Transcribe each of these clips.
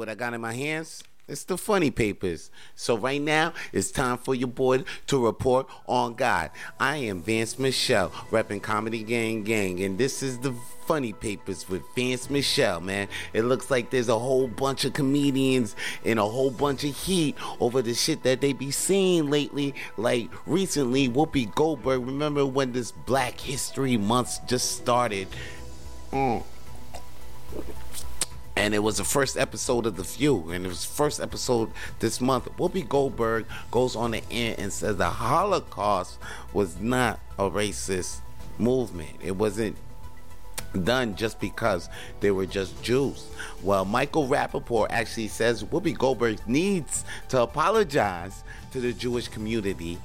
what I got in my hands? It's the funny papers. So right now, it's time for your boy to report on God. I am Vance Michelle, repping Comedy Gang Gang, and this is the funny papers with Vance Michelle, man. It looks like there's a whole bunch of comedians in a whole bunch of heat over the shit that they be seeing lately. Like recently, Whoopi Goldberg. Remember when this Black History Month just started? Mm and it was the first episode of The View, and it was first episode this month. Whoopi Goldberg goes on the end and says the Holocaust was not a racist movement. It wasn't done just because they were just Jews. Well, Michael Rapaport actually says Whoopi Goldberg needs to apologize to the Jewish community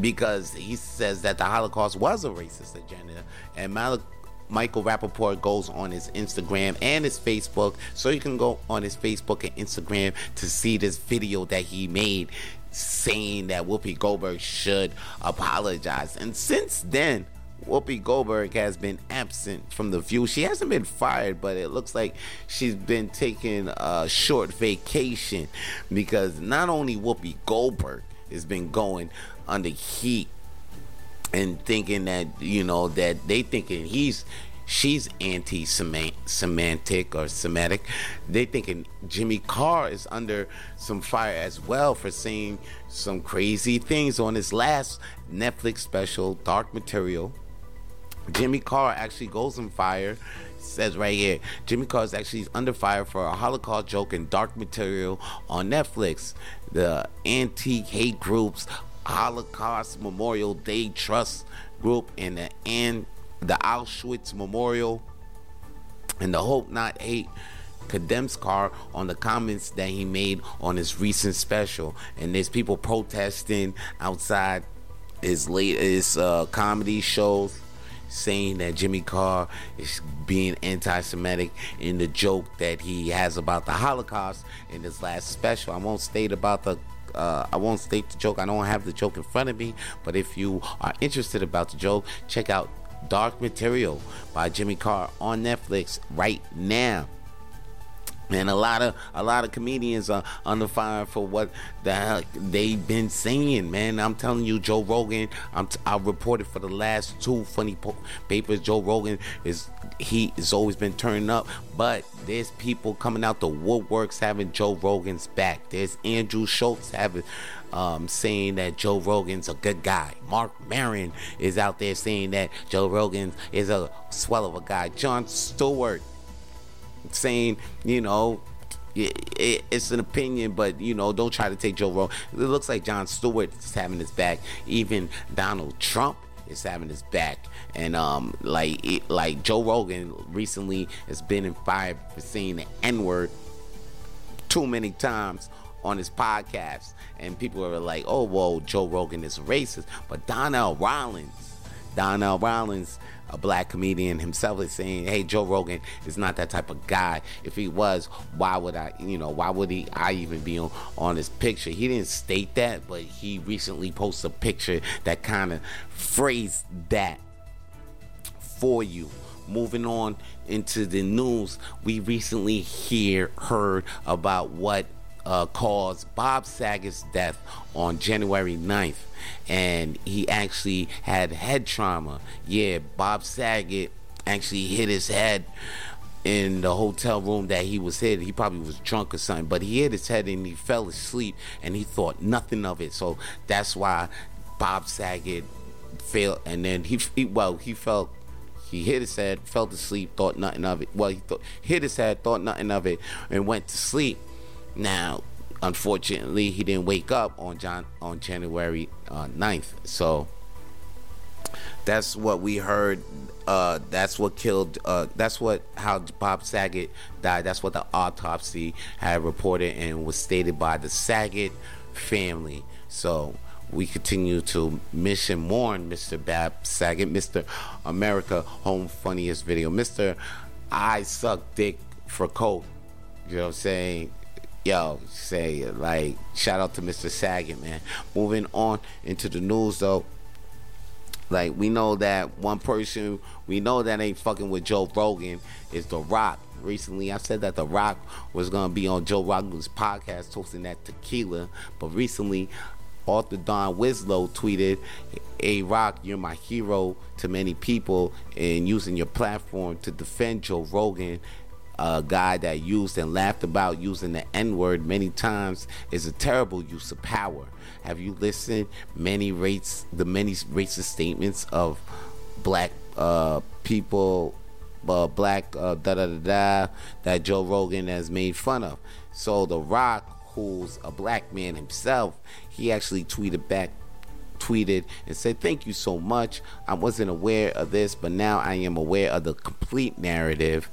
because he says that the Holocaust was a racist agenda, and Malik Michael Rapaport goes on his Instagram and his Facebook. So you can go on his Facebook and Instagram to see this video that he made saying that Whoopi Goldberg should apologize. And since then, Whoopi Goldberg has been absent from the view. She hasn't been fired, but it looks like she's been taking a short vacation because not only Whoopi Goldberg has been going under heat and thinking that you know that they thinking he's she's anti-semantic or Semitic. They thinking Jimmy Carr is under some fire as well for saying some crazy things on his last Netflix special, Dark Material. Jimmy Carr actually goes on fire. Says right here, Jimmy Carr is actually under fire for a Holocaust joke in Dark Material on Netflix. The anti-hate groups Holocaust Memorial Day Trust Group and the and the Auschwitz Memorial and the Hope Not Hate condemns Carr on the comments that he made on his recent special. And there's people protesting outside his late his uh, comedy shows saying that Jimmy Carr is being anti-Semitic in the joke that he has about the Holocaust in his last special. I won't state about the uh, I won't state the joke. I don't have the joke in front of me, but if you are interested about the joke, check out Dark Material by Jimmy Carr on Netflix right now. And a lot of a lot of comedians are under fire for what the hell they've been saying, man. I'm telling you, Joe Rogan. I'm t- I reported for the last two funny po- papers. Joe Rogan is he has always been turning up, but there's people coming out the woodworks having Joe Rogan's back. There's Andrew Schulz having um, saying that Joe Rogan's a good guy. Mark Maron is out there saying that Joe Rogan is a swell of a guy. Jon Stewart saying, you know, it's an opinion, but you know, don't try to take Joe Rogan. It looks like Jon Stewart is having his back. Even Donald Trump is having his back, and um, like it, like Joe Rogan recently has been in fire for saying the N word too many times on his podcast, and people are like, "Oh, well, Joe Rogan is racist," but Donnell Rawlings, Donnell Rawlings a black comedian himself is saying, "Hey, Joe Rogan is not that type of guy. If he was, why would I? You know, why would he? I even be on on his picture? He didn't state that, but he recently posted a picture that kind of phrased that for you." Moving on into the news, we recently hear heard about what uh, caused Bob Saget's death on January 9th. And he actually had head trauma. Yeah, Bob Saget actually hit his head in the hotel room that he was in. He probably was drunk or something, but he hit his head and he fell asleep and he thought nothing of it. So that's why Bob Saget failed. And then he, he well, he felt he hit his head, fell asleep, thought nothing of it. Well, he thought, hit his head, thought nothing of it, and went to sleep. Now, unfortunately, he didn't wake up on John on January uh, 9th. So that's what we heard. Uh, that's what killed. Uh, that's what how Bob Saget died. That's what the autopsy had reported and was stated by the Saget family. So we continue to miss and mourn Mr. Bab Saget, Mr. America Home Funniest Video, Mr. I Suck Dick for Coke. You know what I'm saying? Yo, say like shout out to Mr. Saget, man. Moving on into the news though. Like we know that one person we know that ain't fucking with Joe Rogan is The Rock. Recently, I said that The Rock was gonna be on Joe Rogan's podcast toasting that tequila, but recently, author Don Winslow tweeted, "A Rock, you're my hero to many people, and using your platform to defend Joe Rogan." A guy that used and laughed about using the N word many times is a terrible use of power. Have you listened many rates the many racist statements of black uh, people, uh, black uh, da da da da that Joe Rogan has made fun of? So The Rock, who's a black man himself, he actually tweeted back tweeted and said, Thank you so much. I wasn't aware of this, but now I am aware of the complete narrative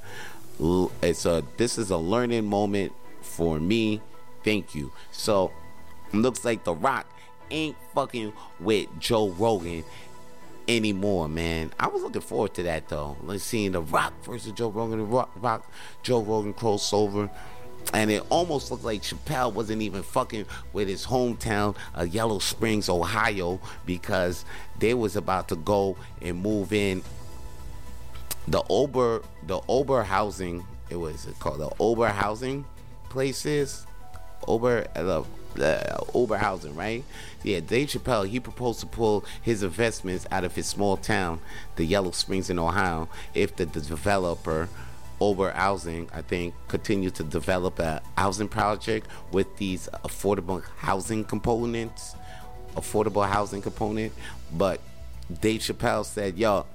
it's a this is a learning moment for me. Thank you. So looks like The Rock ain't fucking with Joe Rogan anymore, man. I was looking forward to that though. Like seeing The Rock versus Joe Rogan, The Rock, Rock Joe Rogan crossover. And it almost looked like Chappelle wasn't even fucking with his hometown of Yellow Springs, Ohio, because they was about to go and move in the Ober the Ober housing it was called the Ober housing places Ober uh, the Ober housing right yeah Dave Chappelle he proposed to pull his investments out of his small town the Yellow Springs in Ohio if the, the developer Ober Housing, I think, continues to develop a housing project with these affordable housing components, affordable housing component. But Dave Chappelle said, "Yo,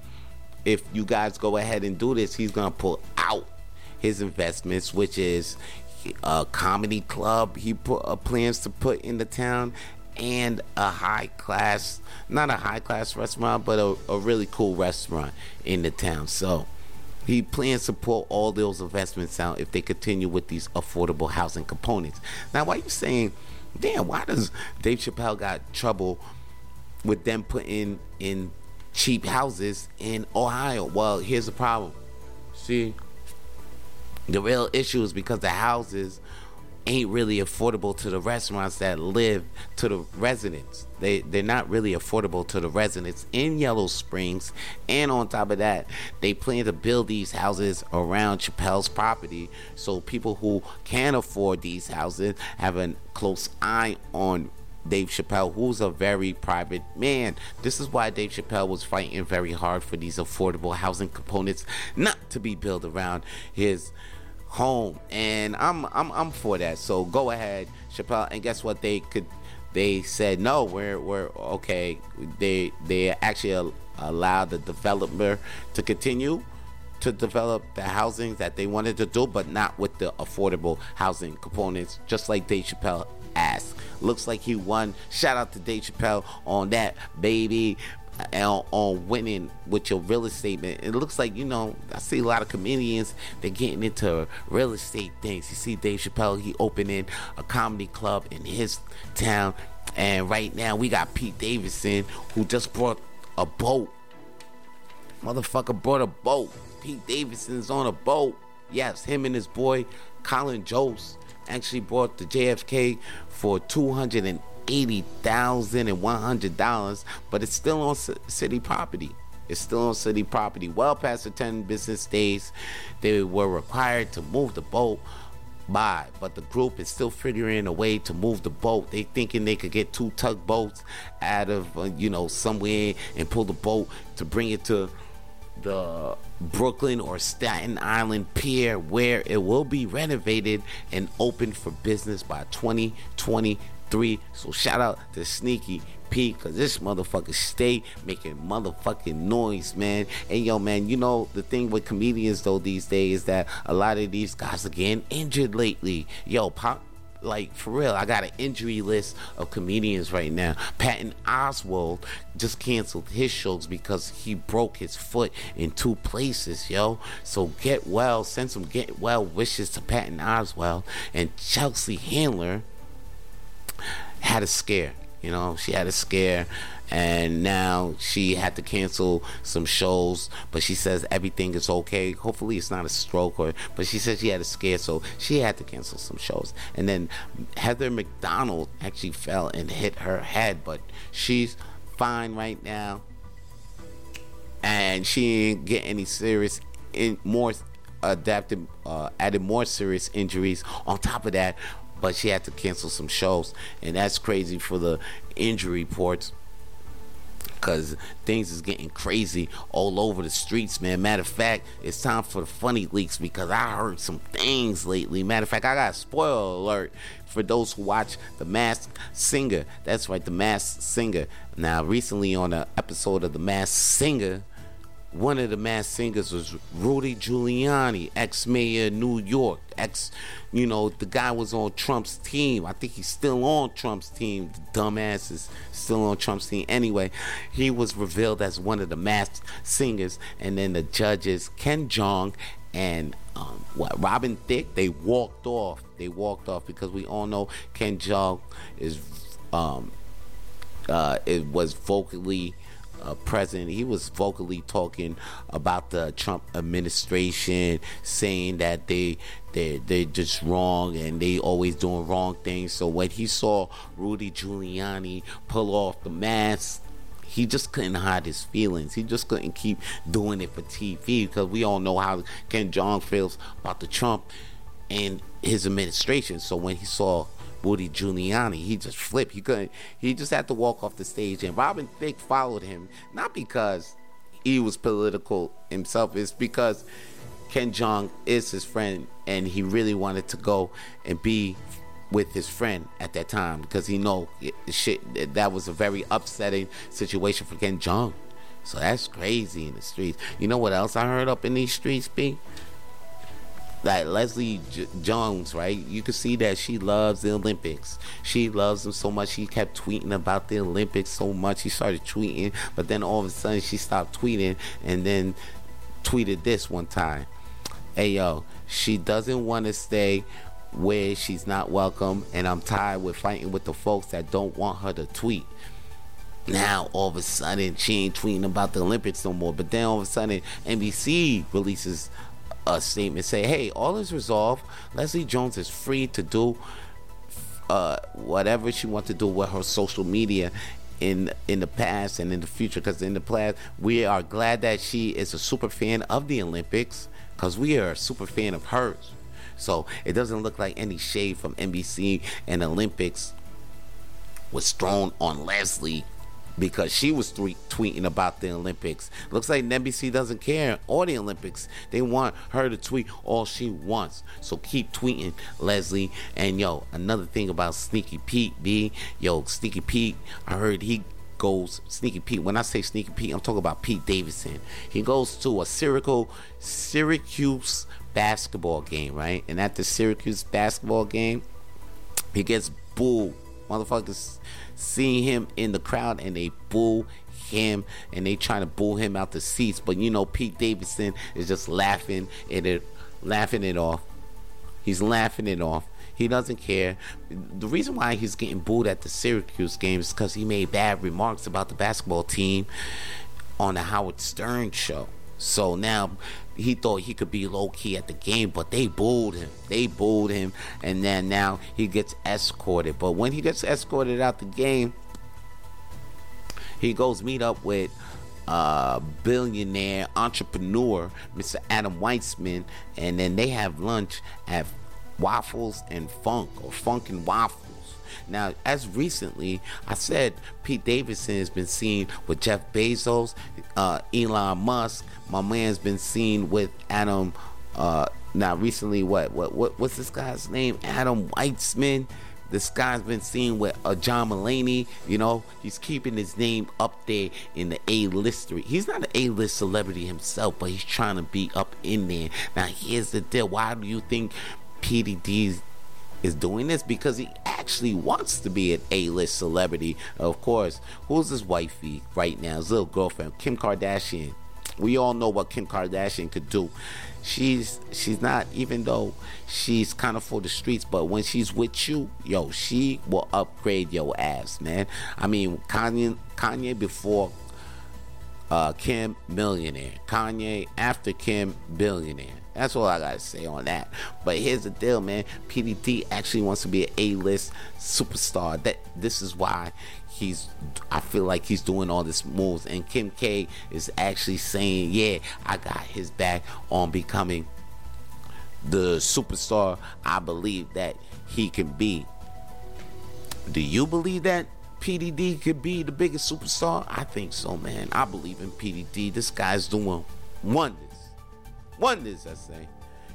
if you guys go ahead and do this, he's gonna pull out his investments, which is a comedy club he put uh, plans to put in the town and a high class not a high class restaurant but a, a really cool restaurant in the town. So he plans to pull all those investments out if they continue with these affordable housing components. Now why are you saying damn why does dave chappelle got trouble with them putting in cheap houses in Ohio. Well, here's the problem. See, the real issue is because the houses ain't really affordable to the restaurants that live to the residents. They they're not really affordable to the residents in Yellow Springs. And on top of that, they plan to build these houses around Chappelle's property so people who can afford these houses have a close eye on Dave Chappelle, who's a very private man. This is why Dave Chappelle was fighting very hard for these affordable housing components not to be built around his home. And I'm I'm I'm for that. So go ahead, Chappelle. And guess what? They could they said no, we're we're okay. They they actually allowed the developer to continue to develop the housing that they wanted to do, but not with the affordable housing components, just like Dave Chappelle asked. Looks like he won. Shout out to Dave Chappelle on that, baby. Uh, on, on winning with your real estate, man. It looks like, you know, I see a lot of comedians, they're getting into real estate things. You see Dave Chappelle, he opening a comedy club in his town. And right now we got Pete Davidson who just brought a boat. Motherfucker brought a boat. Pete Davidson's on a boat. Yes, him and his boy Colin Jost actually bought the JFK for two hundred and eighty thousand and one hundred dollars, but it's still on city property. It's still on city property. Well past the ten business days, they were required to move the boat by, but the group is still figuring a way to move the boat. They thinking they could get two tugboats out of uh, you know somewhere and pull the boat to bring it to the Brooklyn or Staten Island Pier, where it will be renovated and open for business by 2023. So shout out to Sneaky Pete, cause this motherfucker stay making motherfucking noise, man. And yo, man, you know the thing with comedians though these days is that a lot of these guys are getting injured lately. Yo, pop like for real, I got an injury list of comedians right now. Patton Oswalt just canceled his shows because he broke his foot in two places, yo. So get well, send some get well wishes to Patton Oswalt and Chelsea Handler had a scare. You know, she had a scare and now she had to cancel some shows but she says everything is okay. Hopefully it's not a stroke or but she said she had a scare so she had to cancel some shows. And then heather mcdonald actually fell and hit her head but she's fine right now. And she didn't get any serious in more adapted uh, added more serious injuries. On top of that but she had to cancel some shows and that's crazy for the injury reports because things is getting crazy all over the streets, man. Matter of fact, it's time for the funny leaks because I heard some things lately. Matter of fact, I got a spoiler alert for those who watch The Masked Singer. That's right, The Masked Singer. Now, recently on an episode of The Masked Singer, one of the masked singers was Rudy Giuliani, ex-mayor of New York. Ex, you know, the guy was on Trump's team. I think he's still on Trump's team. The dumbass is still on Trump's team. Anyway, he was revealed as one of the masked singers, and then the judges Ken Jeong and um, what Robin Thicke they walked off. They walked off because we all know Ken Jeong is um, uh, it was vocally uh, president, he was vocally talking about the Trump administration, saying that they they they're just wrong and they always doing wrong things. So when he saw Rudy Giuliani pull off the mask he just couldn't hide his feelings. He just couldn't keep doing it for TV because we all know how Ken Jeong feels about the Trump and his administration. So when he saw Rudy Giuliani. He just flipped. He couldn't. He just had to walk off the stage. And Robin Thicke followed him, not because he was political himself. It's because Ken Jeong is his friend, and he really wanted to go and be with his friend at that time because he know shit that was a very upsetting situation for Ken Jeong. So that's crazy in the streets. You know what else I heard up in these streets, B? Like Leslie J- Jones, right? You can see that she loves the Olympics. She loves them so much. She kept tweeting about the Olympics so much. She started tweeting, but then all of a sudden she stopped tweeting and then tweeted this one time. Hey yo, she doesn't want to stay where she's not welcome, and I'm tired with fighting with the folks that don't want her to tweet. Now all of a sudden she ain't tweeting about the Olympics no more. But then all of a sudden NBC releases a statement say, hey, all is resolved. Leslie Jones is free to do uh, whatever she wants to do with her social media in in the past and in the future. Because in the past, we are glad that she is a super fan of the Olympics because we are a super fan of hers. So it doesn't look like any shade from NBC and Olympics was thrown on Leslie because she was tweeting about the Olympics. Looks like NBC doesn't care or the Olympics. They want her to tweet all she wants. So keep tweeting, Leslie. And yo, another thing about Sneaky Pete, B. Yo, Sneaky Pete, I heard he goes Sneaky Pete. When I say Sneaky Pete, I'm talking about Pete Davidson. He goes to a Syracuse basketball game, right? And at the Syracuse basketball game, he gets booed. Motherfuckers seeing him in the crowd and they boo him and they trying to boo him out the seats. But you know, Pete Davidson is just laughing it, laughing it off. He's laughing it off. He doesn't care. The reason why he's getting booed at the Syracuse game is because he made bad remarks about the basketball team on the Howard Stern show. So now he thought he could be low key at the game, but they booed him. They booed him, and then now he gets escorted. But when he gets escorted out the game, he goes meet up with uh, billionaire entrepreneur Mr. Adam Weitsman, and then they have lunch at Waffles and Funk or Funk and Waffles. Now, as recently, I said Pete Davidson has been seen with Jeff Bezos, uh, Elon Musk. My man's been seen with Adam. Uh, now, recently, what, what, what, what's this guy's name? Adam Weitsman. This guy's been seen with uh, John Mulaney. You know, he's keeping his name up there in the A-list. He's not an A-list celebrity himself, but he's trying to be up in there. Now, here's the deal. Why do you think PDD's is doing this because he actually wants to be an A-list celebrity. Of course, who's his wifey right now? His little girlfriend, Kim Kardashian. We all know what Kim Kardashian could do. She's she's not even though she's kind of for the streets, but when she's with you, yo, she will upgrade your ass, man. I mean, Kanye Kanye before uh, Kim millionaire, Kanye after Kim billionaire. That's all I gotta say on that. But here's the deal, man. PDD actually wants to be an A-list superstar. That this is why he's I feel like he's doing all this moves and Kim K is actually saying, "Yeah, I got his back on becoming the superstar I believe that he can be." Do you believe that PDD could be the biggest superstar? I think so, man. I believe in PDD. This guy's doing wonders. Wonders, I say.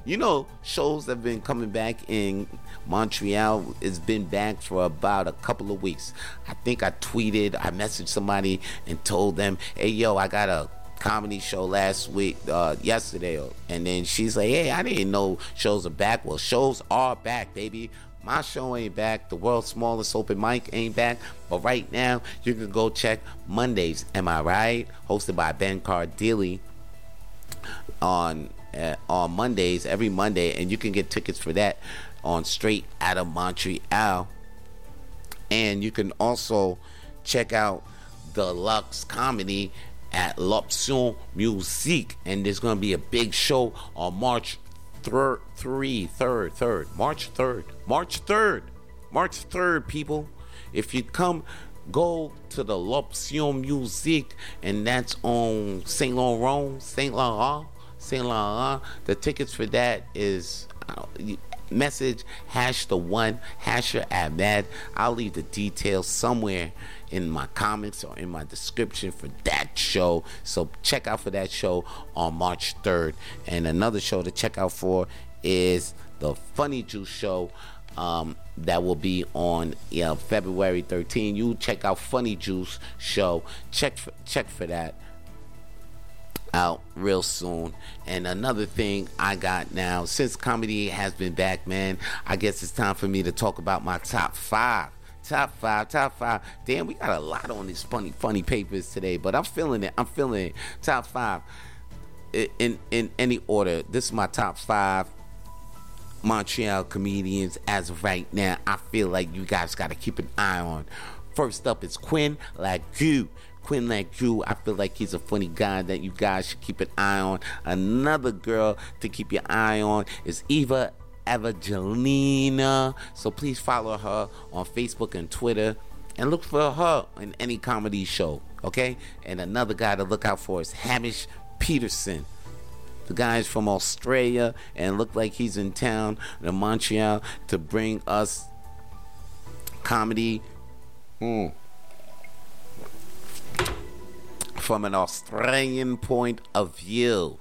You know, shows have been coming back in Montreal. It's been back for about a couple of weeks. I think I tweeted, I messaged somebody and told them, hey, yo, I got a comedy show last week, uh, yesterday. And then she's like, hey, I didn't know shows are back. Well, shows are back, baby. My show ain't back. The world's smallest open mic ain't back. But right now, you can go check Mondays. Am I right? Hosted by Ben Cardilli on uh, on Mondays, every Monday, and you can get tickets for that on Straight Out of Montreal. And you can also check out the Lux Comedy at L'Option Musique, and there's going to be a big show on March 3rd, 3, 3rd, 3rd, March 3rd, March 3rd, March 3rd, people. If you come, go to the L'Option Musique, and that's on Saint Laurent, Saint Laurent, Saint Laurent. The tickets for that is uh, message hash the one hasher Ahmed. I'll leave the details somewhere in my comments or in my description for that show. So check out for that show on March 3rd. And another show to check out for is the Funny Juice show. Um, that will be on February 13. You check out Funny Juice show. Check for, check for that out real soon. And another thing I got now, since comedy has been back, man, I guess it's time for me to talk about my top five. Top five, top five. Damn, we got a lot on these funny, funny papers today, but I'm feeling it. I'm feeling it. Top five. In in any order, this is my top five Montreal comedians as of right now. I feel like you guys got to keep an eye on. First up is Quinn Lagu. Quinn Lagu, I feel like he's a funny guy that you guys should keep an eye on. Another girl to keep your eye on is Eva Evangelina. So please follow her on Facebook and Twitter and look for her in any comedy show. Okay? And another guy to look out for is Hamish Peterson. The guy is from Australia and look like he's in town in Montreal to bring us comedy. Hmm from an Australian point of view.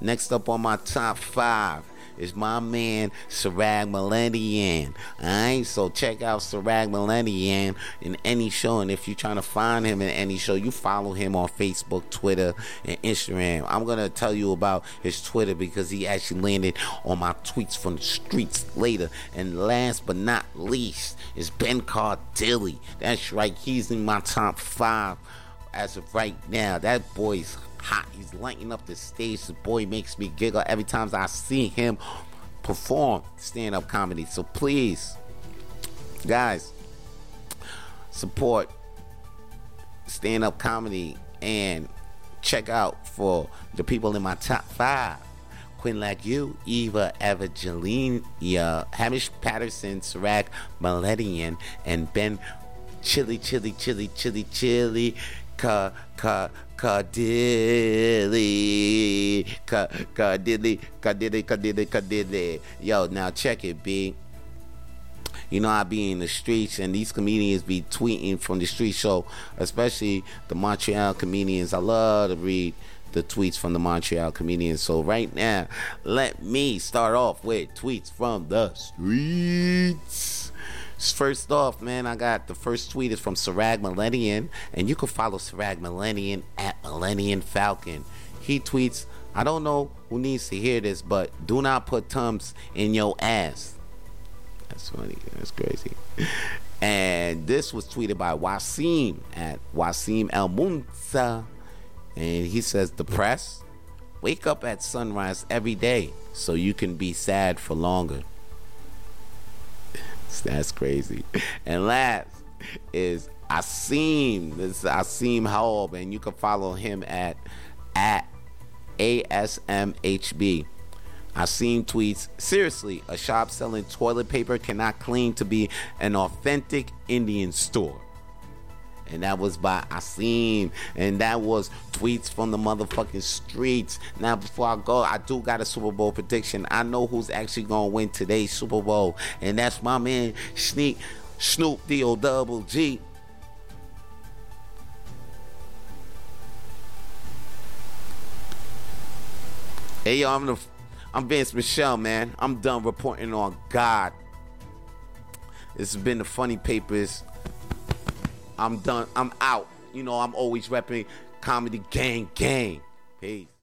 Next up on my top five is my man Sarag Millennian. Alright, so check out Sarag Millennian in any show. And if you're trying to find him in any show, you follow him on Facebook, Twitter, and Instagram. I'm gonna tell you about his Twitter because he actually landed on my tweets from the streets later. And last but not least is Ben Cardilli. That's right, he's in my top five as of right now. That boy's hot. He's lighting up the stage. The boy makes me giggle every time I see him perform stand up comedy. So please, guys, support stand up comedy and check out for the people in my top five. Quinn Lagu, Eva Evangelina, Hamish Patterson, Sarag Millennian, and Ben Chili, Chili, Chili, Chili, Chili, Ka ka ka dilly ka ka dilly ka dilly ka dilly ka dilly. Yo, now check it, B. You know I be in the streets and these comedians be tweeting from the street show, especially the Montreal comedians. I love to read the tweets from the Montreal comedians. So right now, let me start off with tweets from the streets. First off, man, I got the first tweet is from Sarag Millennian, and you can follow Sarag Millennian at Millennian Falcon. He tweets, I don't know who needs to hear this, but do not put tums in your ass. That's funny. That's crazy. And this was tweeted by Wasim at Wasim El Munsa. And he says, Depressed? Wake up at sunrise every day so you can be sad for longer. That's crazy. And last is Asim. This is Asim Haob, and you can follow him at at ASMHB. Seen tweets. Seriously, a shop selling toilet paper cannot claim to be an authentic Indian store. And that was by seen, and that was tweets from the motherfucking streets. Now, before I go, I do got a Super Bowl prediction. I know who's actually gonna win today's Super Bowl, and that's my man Sneak Snoop D O Double G. Hey yo, I'm the I'm Vince Michelle, man. I'm done reporting on God. This has been the funny papers. I'm done. I'm out. You know, I'm always repping comedy gang gang. Peace.